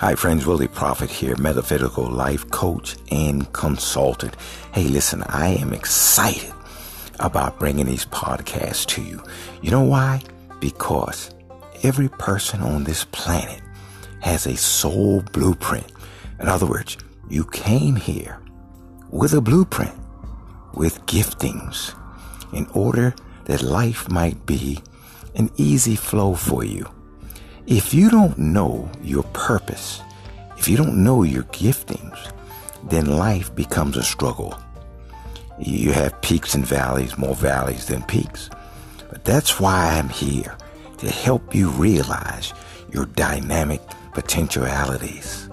Hi, friends. Willie Prophet here, metaphysical life coach and consultant. Hey, listen, I am excited about bringing these podcasts to you. You know why? Because every person on this planet has a soul blueprint. In other words, you came here with a blueprint, with giftings, in order that life might be an easy flow for you. If you don't know your purpose, if you don't know your giftings, then life becomes a struggle. You have peaks and valleys, more valleys than peaks. But that's why I'm here to help you realize your dynamic potentialities.